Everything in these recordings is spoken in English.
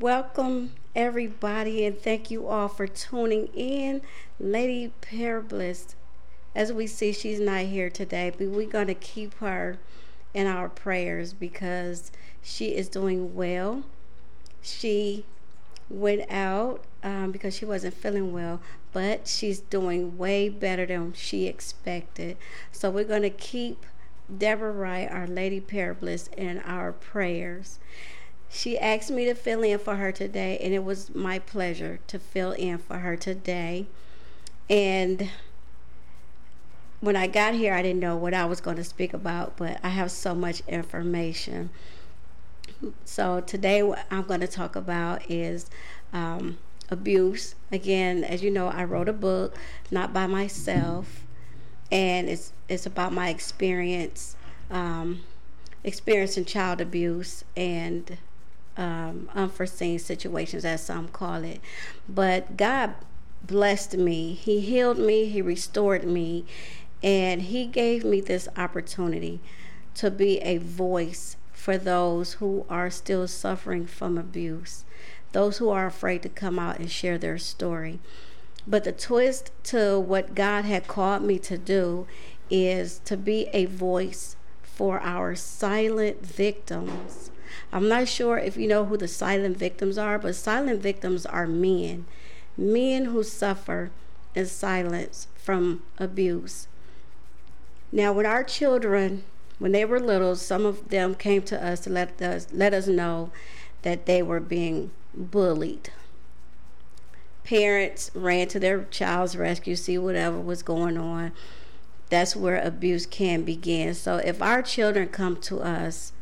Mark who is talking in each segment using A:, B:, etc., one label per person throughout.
A: Welcome, everybody, and thank you all for tuning in. Lady Parablist, as we see, she's not here today, but we're going to keep her in our prayers because she is doing well. She went out um, because she wasn't feeling well, but she's doing way better than she expected. So we're going to keep Deborah Wright, our Lady Parablist, in our prayers. She asked me to fill in for her today, and it was my pleasure to fill in for her today. And when I got here, I didn't know what I was going to speak about, but I have so much information. So today, what I'm going to talk about is um, abuse. Again, as you know, I wrote a book, not by myself, and it's it's about my experience, um, experiencing child abuse and um, unforeseen situations, as some call it. But God blessed me. He healed me. He restored me. And He gave me this opportunity to be a voice for those who are still suffering from abuse, those who are afraid to come out and share their story. But the twist to what God had called me to do is to be a voice for our silent victims I'm not sure if you know who the silent victims are, but silent victims are men. Men who suffer in silence from abuse. Now, when our children, when they were little, some of them came to us to let us let us know that they were being bullied. Parents ran to their child's rescue, see whatever was going on. That's where abuse can begin. So if our children come to us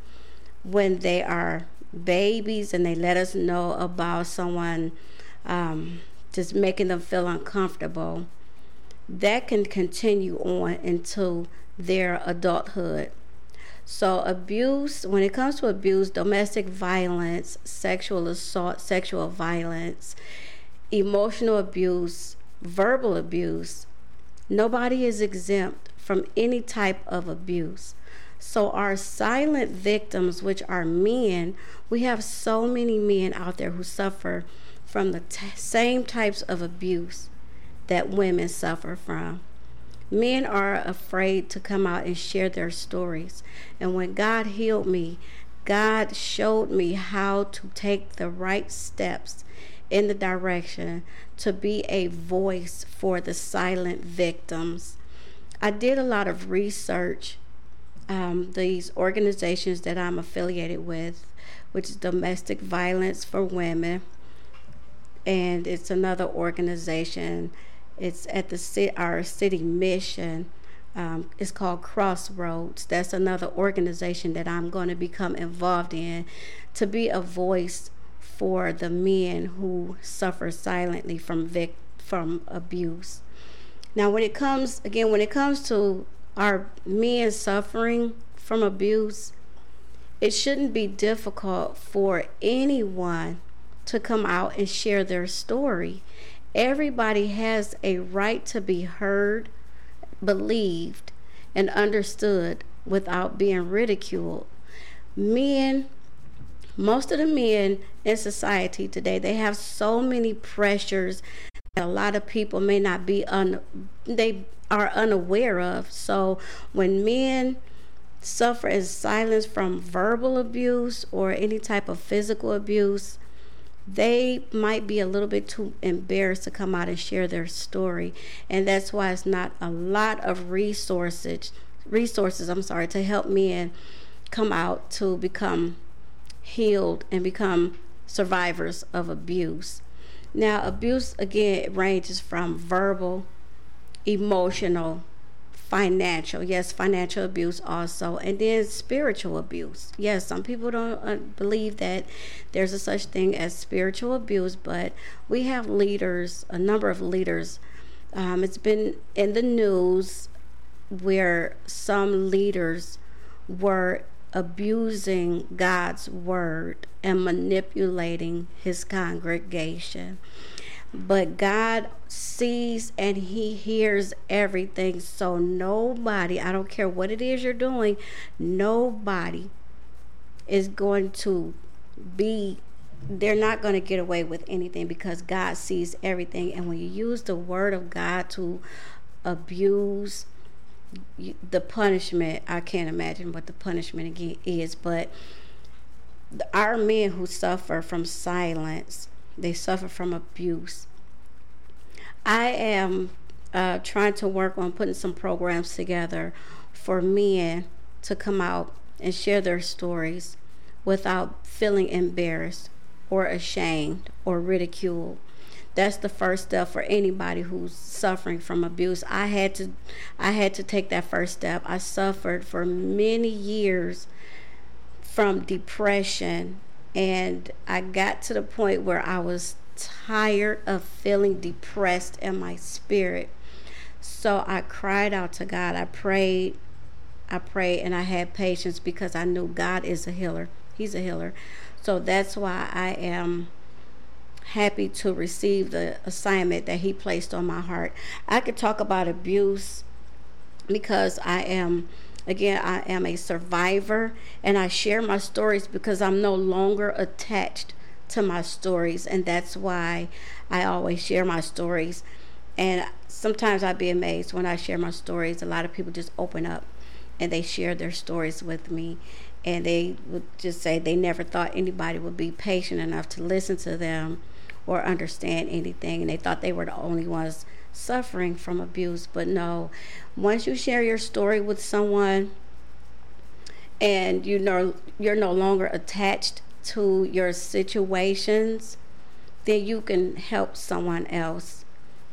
A: when they are babies and they let us know about someone um, just making them feel uncomfortable, that can continue on into their adulthood. So, abuse, when it comes to abuse, domestic violence, sexual assault, sexual violence, emotional abuse, verbal abuse, nobody is exempt from any type of abuse. So, our silent victims, which are men, we have so many men out there who suffer from the t- same types of abuse that women suffer from. Men are afraid to come out and share their stories. And when God healed me, God showed me how to take the right steps in the direction to be a voice for the silent victims. I did a lot of research um, these organizations that I'm affiliated with, which is Domestic Violence for Women, and it's another organization. It's at the our city mission. Um, it's called Crossroads. That's another organization that I'm going to become involved in to be a voice for the men who suffer silently from vic- from abuse. Now, when it comes again, when it comes to are men suffering from abuse, it shouldn't be difficult for anyone to come out and share their story. Everybody has a right to be heard, believed, and understood without being ridiculed. Men, most of the men in society today, they have so many pressures a lot of people may not be un they are unaware of. So when men suffer in silence from verbal abuse or any type of physical abuse, they might be a little bit too embarrassed to come out and share their story. And that's why it's not a lot of resources resources, I'm sorry, to help men come out to become healed and become survivors of abuse. Now, abuse again ranges from verbal emotional, financial. Yes, financial abuse also. And then spiritual abuse. Yes, some people don't uh, believe that there's a such thing as spiritual abuse, but we have leaders, a number of leaders. Um, it's been in the news where some leaders were abusing God's word and manipulating his congregation. But God sees and He hears everything. So nobody, I don't care what it is you're doing, nobody is going to be they're not going to get away with anything because God sees everything. And when you use the word of God to abuse the punishment, I can't imagine what the punishment is, but our men who suffer from silence, they suffer from abuse. I am uh, trying to work on putting some programs together for men to come out and share their stories without feeling embarrassed or ashamed or ridiculed. That's the first step for anybody who's suffering from abuse. I had to I had to take that first step. I suffered for many years from depression and I got to the point where I was tired of feeling depressed in my spirit. So I cried out to God. I prayed. I prayed and I had patience because I knew God is a healer. He's a healer. So that's why I am happy to receive the assignment that He placed on my heart. I could talk about abuse because I am again I am a survivor and I share my stories because I'm no longer attached to my stories and that's why I always share my stories. And sometimes I'd be amazed when I share my stories. A lot of people just open up and they share their stories with me and they would just say they never thought anybody would be patient enough to listen to them or understand anything and they thought they were the only ones suffering from abuse. But no once you share your story with someone and you know you're no longer attached to your situations then you can help someone else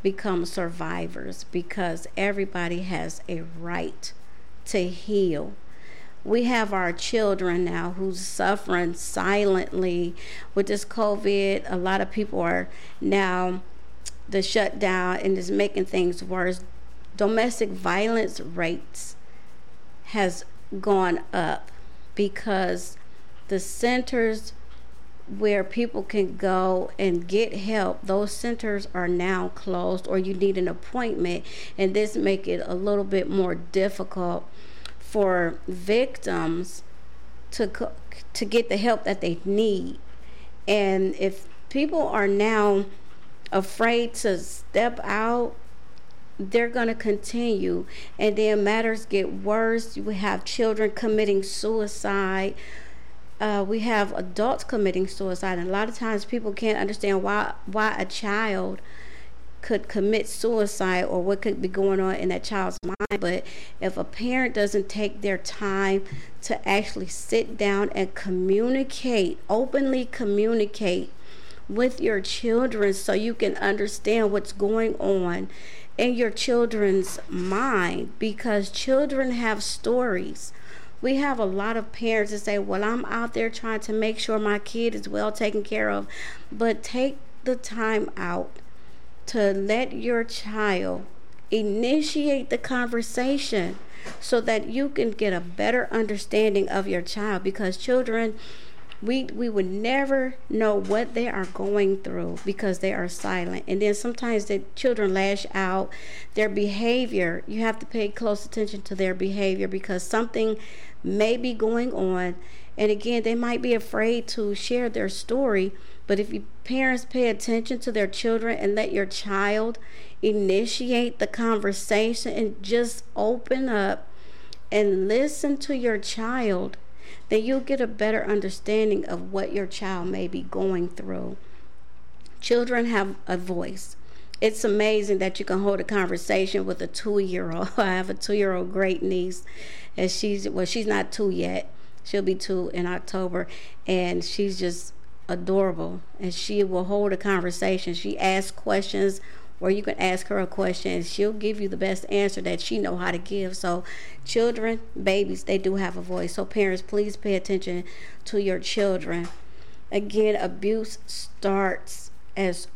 A: become survivors because everybody has a right to heal we have our children now who's suffering silently with this COVID. A lot of people are now the shutdown and is making things worse. Domestic violence rates has gone up because the centers where people can go and get help those centers are now closed or you need an appointment and this make it a little bit more difficult for victims to to get the help that they need. And if people are now afraid to step out, they're going to continue. And then matters get worse. We have children committing suicide. Uh, we have adults committing suicide. And a lot of times people can't understand why why a child could commit suicide or what could be going on in that child's mind. But if a parent doesn't take their time to actually sit down and communicate, openly communicate with your children so you can understand what's going on in your children's mind because children have stories. We have a lot of parents that say, Well, I'm out there trying to make sure my kid is well taken care of. But take the time out to let your child initiate the conversation so that you can get a better understanding of your child. Because children we we would never know what they are going through because they are silent. And then sometimes the children lash out their behavior. You have to pay close attention to their behavior because something may be going on. And again they might be afraid to share their story but if you parents pay attention to their children and let your child initiate the conversation and just open up and listen to your child, then you'll get a better understanding of what your child may be going through. Children have a voice. It's amazing that you can hold a conversation with a two year old. I have a two year old great niece, and she's, well, she's not two yet. She'll be two in October, and she's just adorable and she will hold a conversation. She asks questions or you can ask her a question and she'll give you the best answer that she know how to give. So children, babies, they do have a voice. So parents, please pay attention to your children. Again, abuse starts as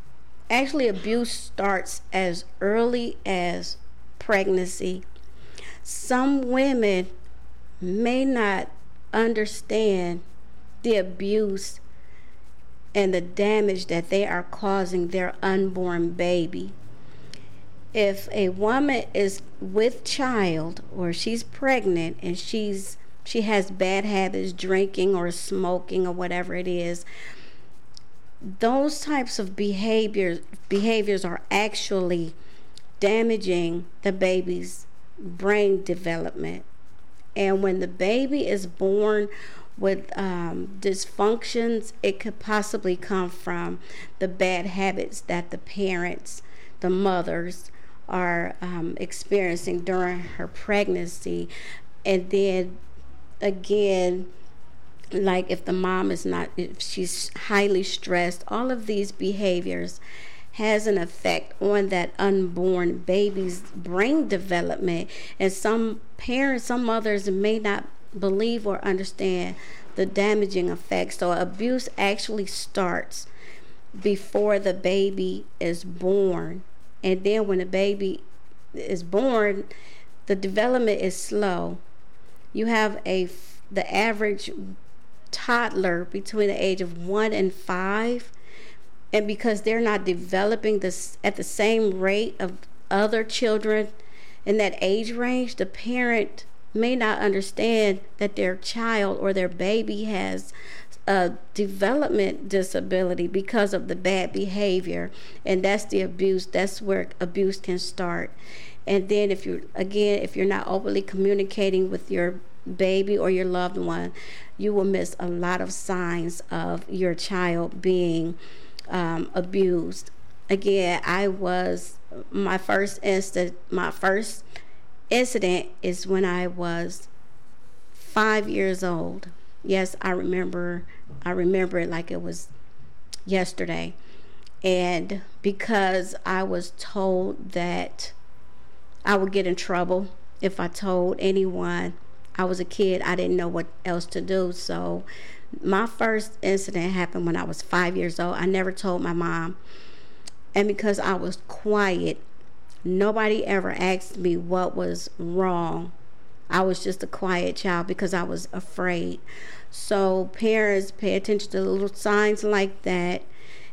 A: actually abuse starts as early as pregnancy. Some women may not understand the abuse and the damage that they are causing their unborn baby. If a woman is with child or she's pregnant and she's she has bad habits, drinking or smoking or whatever it is, those types of behaviors behaviors are actually damaging the baby's brain development. And when the baby is born with um, dysfunctions, it could possibly come from the bad habits that the parents, the mothers, are um, experiencing during her pregnancy. And then again, like if the mom is not, if she's highly stressed, all of these behaviors has an effect on that unborn baby's brain development. And some parents, some mothers may not believe or understand the damaging effects. So abuse actually starts before the baby is born. And then when the baby is born, the development is slow. You have a the average toddler between the age of 1 and 5 and because they're not developing this at the same rate of other children in that age range, the parent may not understand that their child or their baby has a development disability because of the bad behavior and that's the abuse that's where abuse can start and then if you're again if you're not openly communicating with your baby or your loved one you will miss a lot of signs of your child being um, abused. Again, I was my first instant. My first incident is when I was five years old. Yes, I remember. I remember it like it was yesterday. And because I was told that I would get in trouble if I told anyone I was a kid, I didn't know what else to do. So my first incident happened when I was five years old. I never told my mom. And because I was quiet, nobody ever asked me what was wrong. I was just a quiet child because I was afraid. So, parents, pay attention to little signs like that.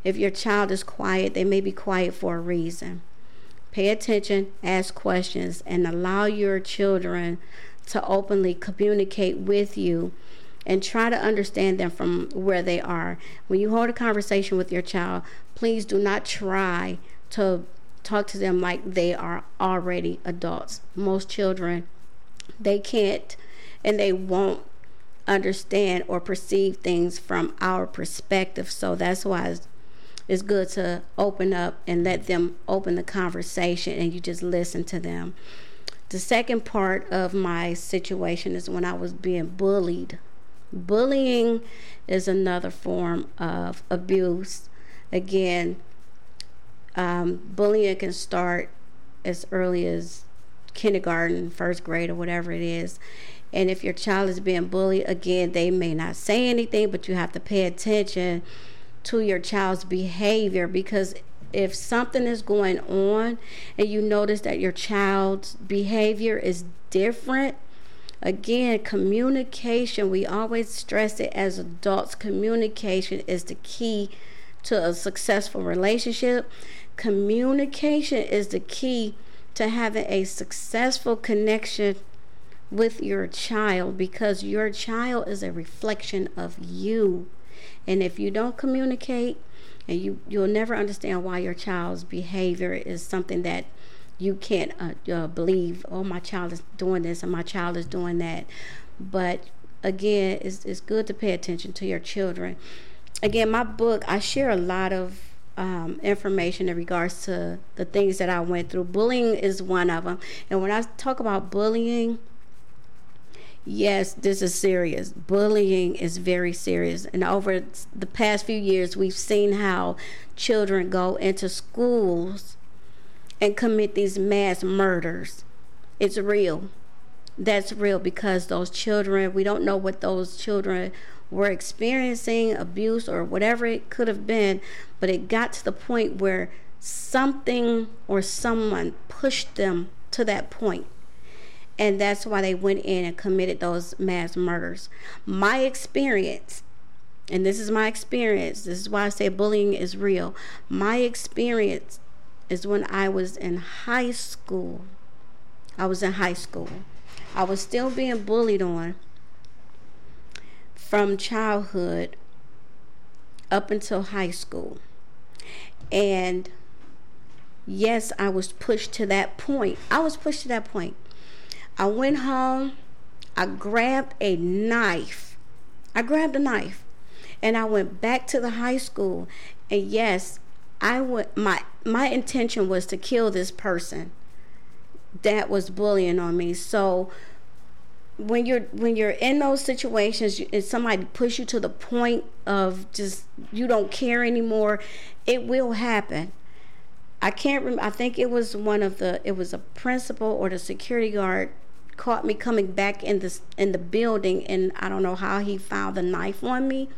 A: If your child is quiet, they may be quiet for a reason. Pay attention, ask questions, and allow your children to openly communicate with you and try to understand them from where they are. When you hold a conversation with your child, please do not try to talk to them like they are already adults. Most children, they can't and they won't understand or perceive things from our perspective. So that's why it's, it's good to open up and let them open the conversation and you just listen to them. The second part of my situation is when I was being bullied Bullying is another form of abuse. Again, um, bullying can start as early as kindergarten, first grade, or whatever it is. And if your child is being bullied, again, they may not say anything, but you have to pay attention to your child's behavior because if something is going on and you notice that your child's behavior is different, Again, communication, we always stress it as adults. Communication is the key to a successful relationship. Communication is the key to having a successful connection with your child because your child is a reflection of you. And if you don't communicate, and you you'll never understand why your child's behavior is something that you can't uh, uh, believe, oh, my child is doing this and my child is doing that. But again, it's, it's good to pay attention to your children. Again, my book, I share a lot of um, information in regards to the things that I went through. Bullying is one of them. And when I talk about bullying, yes, this is serious. Bullying is very serious. And over the past few years, we've seen how children go into schools and commit these mass murders. It's real. That's real because those children, we don't know what those children were experiencing, abuse or whatever it could have been, but it got to the point where something or someone pushed them to that point. And that's why they went in and committed those mass murders. My experience, and this is my experience, this is why I say bullying is real. My experience is when I was in high school. I was in high school. I was still being bullied on from childhood up until high school. And yes, I was pushed to that point. I was pushed to that point. I went home, I grabbed a knife. I grabbed a knife and I went back to the high school. And yes, I would my my intention was to kill this person that was bullying on me. So when you're when you're in those situations and somebody push you to the point of just you don't care anymore, it will happen. I can't remember. I think it was one of the. It was a principal or the security guard caught me coming back in this in the building, and I don't know how he found the knife on me,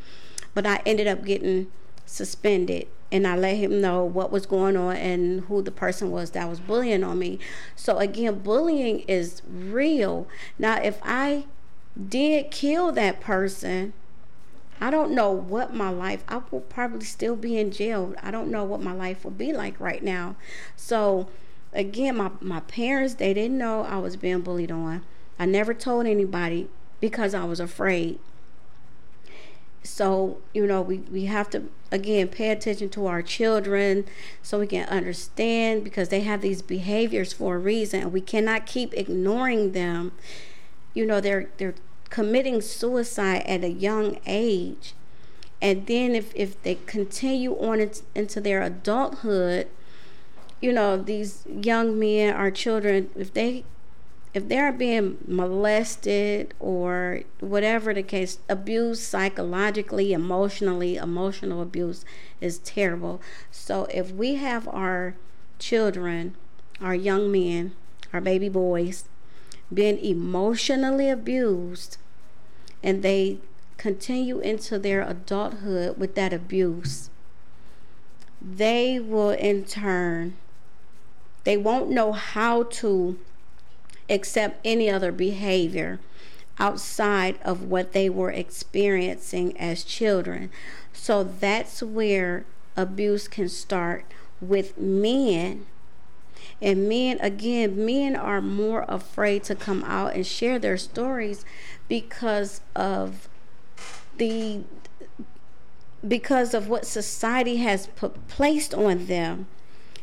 A: but I ended up getting suspended and I let him know what was going on and who the person was that was bullying on me. So again, bullying is real. Now, if I did kill that person, I don't know what my life I will probably still be in jail. I don't know what my life will be like right now. So again, my my parents they didn't know I was being bullied on. I never told anybody because I was afraid so you know we, we have to again pay attention to our children so we can understand because they have these behaviors for a reason we cannot keep ignoring them. You know they're they're committing suicide at a young age. And then if, if they continue on it, into their adulthood you know these young men our children if they if they're being molested or whatever the case, abused psychologically, emotionally, emotional abuse is terrible. So if we have our children, our young men, our baby boys being emotionally abused and they continue into their adulthood with that abuse, they will in turn they won't know how to accept any other behavior outside of what they were experiencing as children. So that's where abuse can start with men. And men, again, men are more afraid to come out and share their stories because of the because of what society has put placed on them.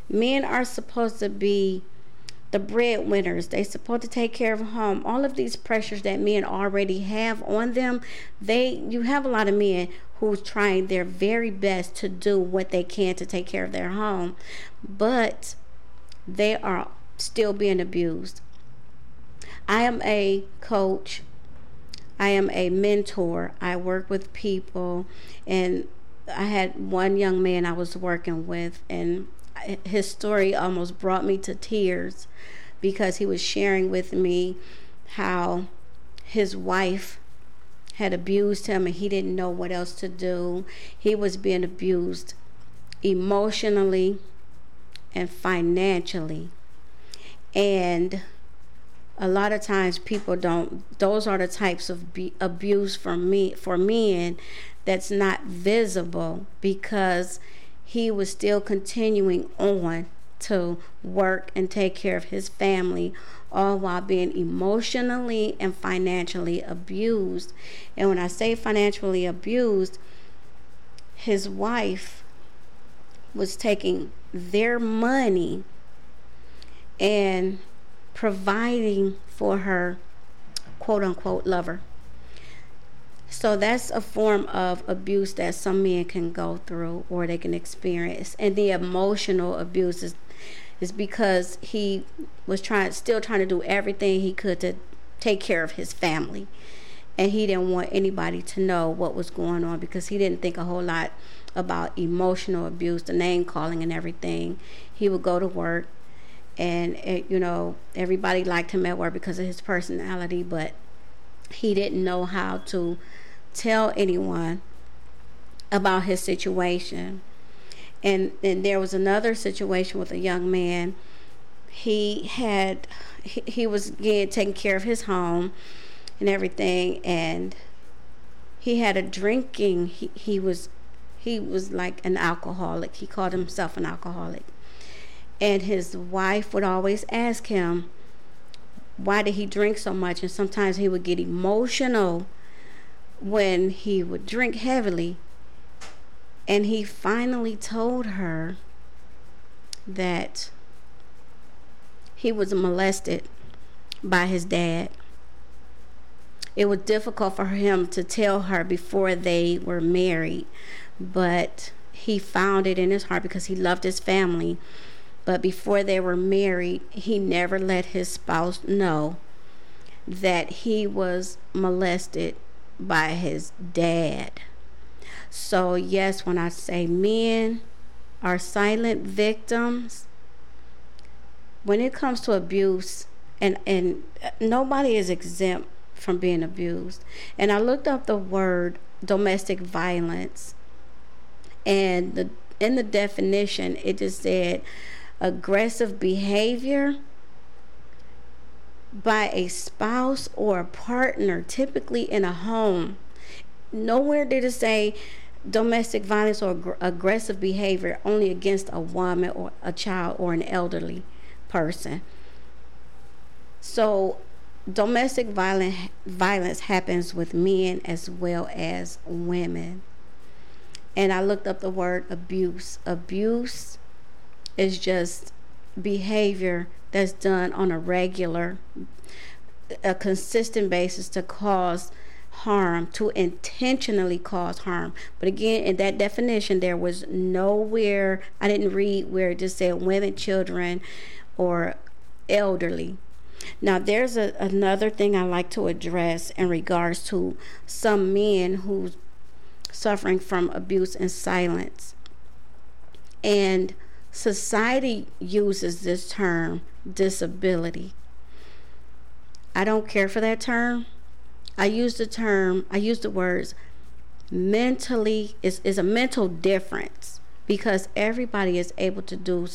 A: Men are supposed to be the breadwinners. They're supposed to take care of home. All of these pressures that men already have on them, they you have a lot of men who's trying their very best to do what they can to take care of their home, but they are still being abused. I am a coach. I am a mentor. I work with people and I had one young man I was working with and his story almost brought me to tears because he was sharing with me how his wife had abused him and he didn't know what else to do. He was being abused emotionally and financially. And a lot of times people don't those are the types of abuse for me for men that's not visible because he was still continuing on to work and take care of his family, all while being emotionally and financially abused. And when I say financially abused, his wife was taking their money and providing for her quote unquote lover. So that's a form of abuse that some men can go through or they can experience. And the emotional abuse is is because he was trying still trying to do everything he could to take care of his family. And he didn't want anybody to know what was going on because he didn't think a whole lot about emotional abuse, the name calling and everything. He would go to work and it, you know, everybody liked him at work because of his personality, but he didn't know how to tell anyone about his situation. And then there was another situation with a young man. He had he, he was getting taking care of his home and everything and he had a drinking he, he was he was like an alcoholic. He called himself an alcoholic. And his wife would always ask him why did he drink so much and sometimes he would get emotional when he would drink heavily And he finally told her that he was molested by his dad. It was difficult for him to tell her before they were married, but he found it in his heart because he loved his family. But before they were married, he never let his spouse know that he was molested by his dad. So, yes, when I say men are silent victims, when it comes to abuse, and, and nobody is exempt from being abused. And I looked up the word domestic violence, and the, in the definition, it just said aggressive behavior by a spouse or a partner, typically in a home. Nowhere did it say domestic violence or ag- aggressive behavior only against a woman or a child or an elderly person. So, domestic violence violence happens with men as well as women. And I looked up the word abuse. Abuse is just behavior that's done on a regular, a consistent basis to cause harm, to intentionally cause harm. But again, in that definition, there was nowhere, I didn't read where it just said women, children, or elderly. Now, there's a, another thing I like to address in regards to some men who's suffering from abuse and silence. And society uses this term disability. I don't care for that term. I use the term, I use the words mentally is, is a mental difference because everybody is able to do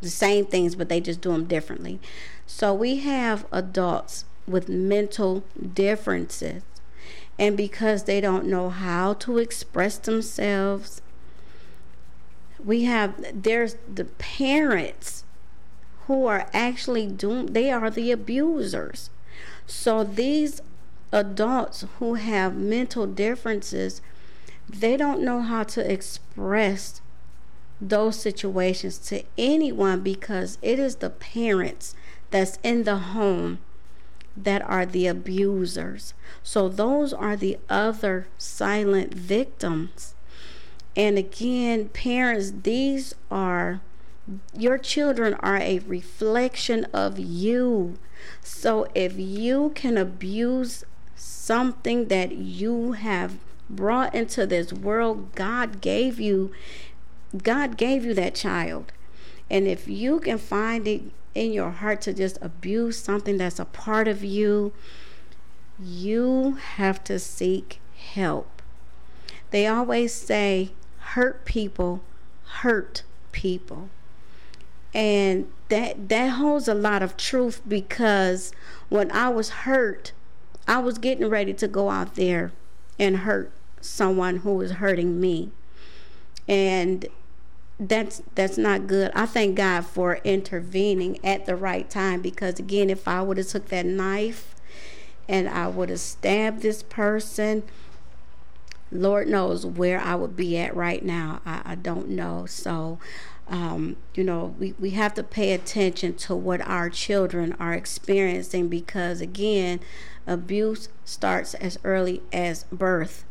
A: the same things, but they just do them differently. So we have adults with mental differences. And because they don't know how to express themselves, we have there's the parents who are actually doing they are the abusers so these adults who have mental differences they don't know how to express those situations to anyone because it is the parents that's in the home that are the abusers. So those are the other silent victims. And again, parents, these are your children are a reflection of you. So if you can abuse something that you have brought into this world, God gave you God gave you that child. And if you can find it in your heart to just abuse something that's a part of you, you have to seek help. They always say, hurt people hurt people. And that that holds a lot of truth because when I was hurt, I was getting ready to go out there and hurt someone who was hurting me. And that's that's not good. I thank God for intervening at the right time because again, if I would have took that knife and I would have stabbed this person, Lord knows where I would be at right now. I, I don't know. So, um, you know, we, we have to pay attention to what our children are experiencing because, again, abuse starts as early as birth.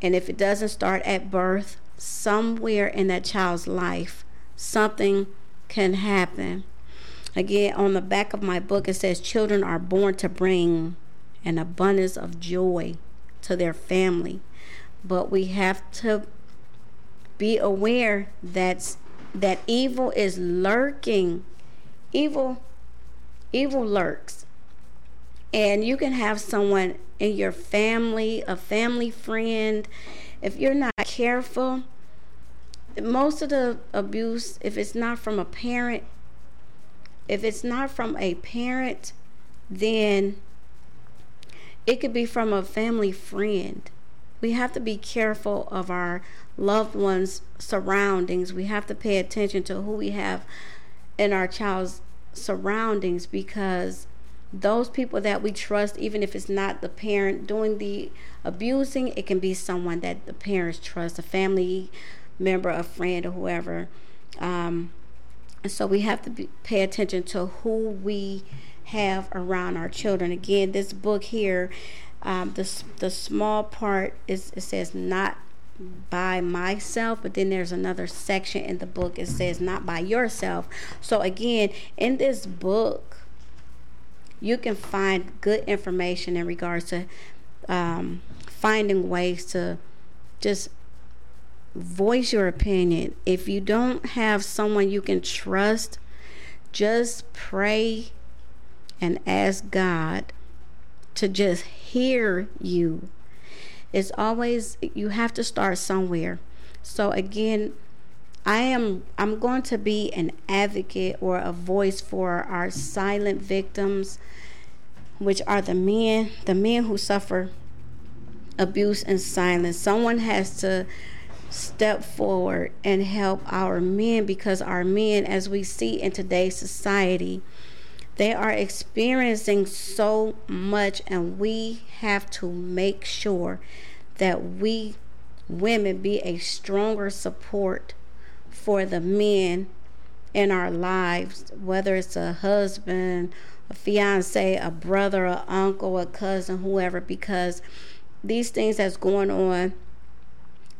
A: And if it doesn't start at birth, somewhere in that child's life, something can happen. Again, on the back of my book, it says children are born to bring an abundance of joy to their family. But we have to be aware that that evil is lurking. Evil evil lurks. And you can have someone in your family, a family friend, if you're not careful, most of the abuse, if it's not from a parent, if it's not from a parent, then it could be from a family friend. We have to be careful of our loved ones' surroundings. We have to pay attention to who we have in our child's surroundings because those people that we trust, even if it's not the parent doing the abusing, it can be someone that the parents trust, a family member, a friend, or whoever. Um, so we have to be, pay attention to who we have around our children. Again, this book here, um, the the small part is it says not by myself, but then there's another section in the book it says not by yourself. So again, in this book, you can find good information in regards to um, finding ways to just voice your opinion. If you don't have someone you can trust, just pray and ask God to just hear you. It's always you have to start somewhere. So again, I am I'm going to be an advocate or a voice for our silent victims, which are the men, the men who suffer abuse and silence. Someone has to step forward and help our men because our men as we see in today's society they are experiencing so much and we have to make sure that we women be a stronger support for the men in our lives, whether it's a husband, a fiance, a brother, a uncle, a cousin, whoever, because these things that's going on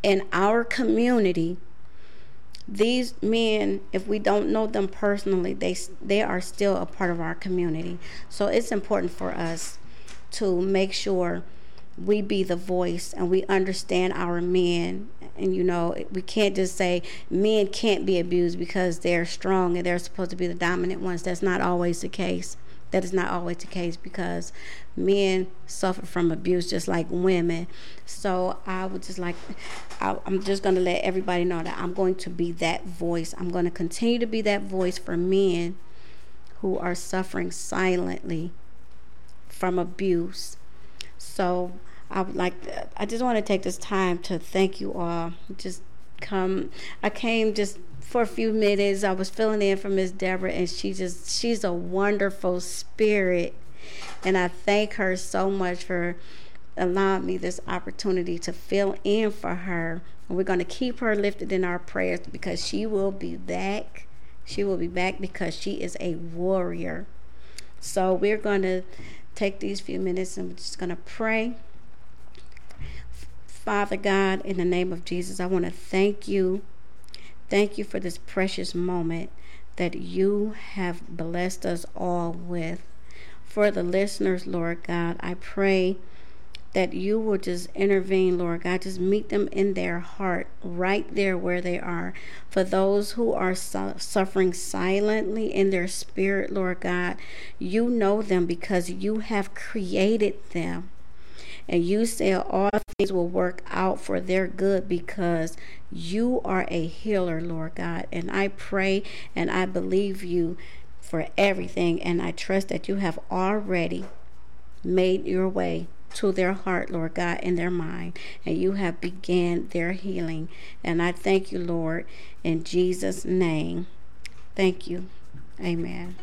A: in our community, these men, if we don't know them personally, they they are still a part of our community. So it's important for us to make sure we be the voice and we understand our men. And you know we can't just say men can't be abused because they're strong and they're supposed to be the dominant ones. That's not always the case that is not always the case because men suffer from abuse just like women. So i would just like I, i'm just going to let everybody know that i'm going to be that voice. I'm going to continue to be that voice for men who are suffering silently from abuse. So I would like I just want to take this time to thank you all. Just come I came just for a few minutes. I was filling in for Miss Deborah and she just she's a wonderful spirit. And I thank her so much for allowing me this opportunity to fill in for her. And we're going to keep her lifted in our prayers because she will be back. She will be back because she is a warrior. So we're going to take these few minutes and we're just going to pray. Father God, in the name of Jesus, I want to thank you. Thank you for this precious moment that you have blessed us all with. For the listeners, Lord God, I pray that you will just intervene, Lord God. Just meet them in their heart, right there where they are. For those who are su- suffering silently in their spirit, Lord God, you know them because you have created them. And you say all things will work out for their good because you are a healer, Lord God. And I pray and I believe you for everything. And I trust that you have already made your way to their heart, Lord God, and their mind, and you have began their healing. And I thank you, Lord, in Jesus' name. Thank you. Amen.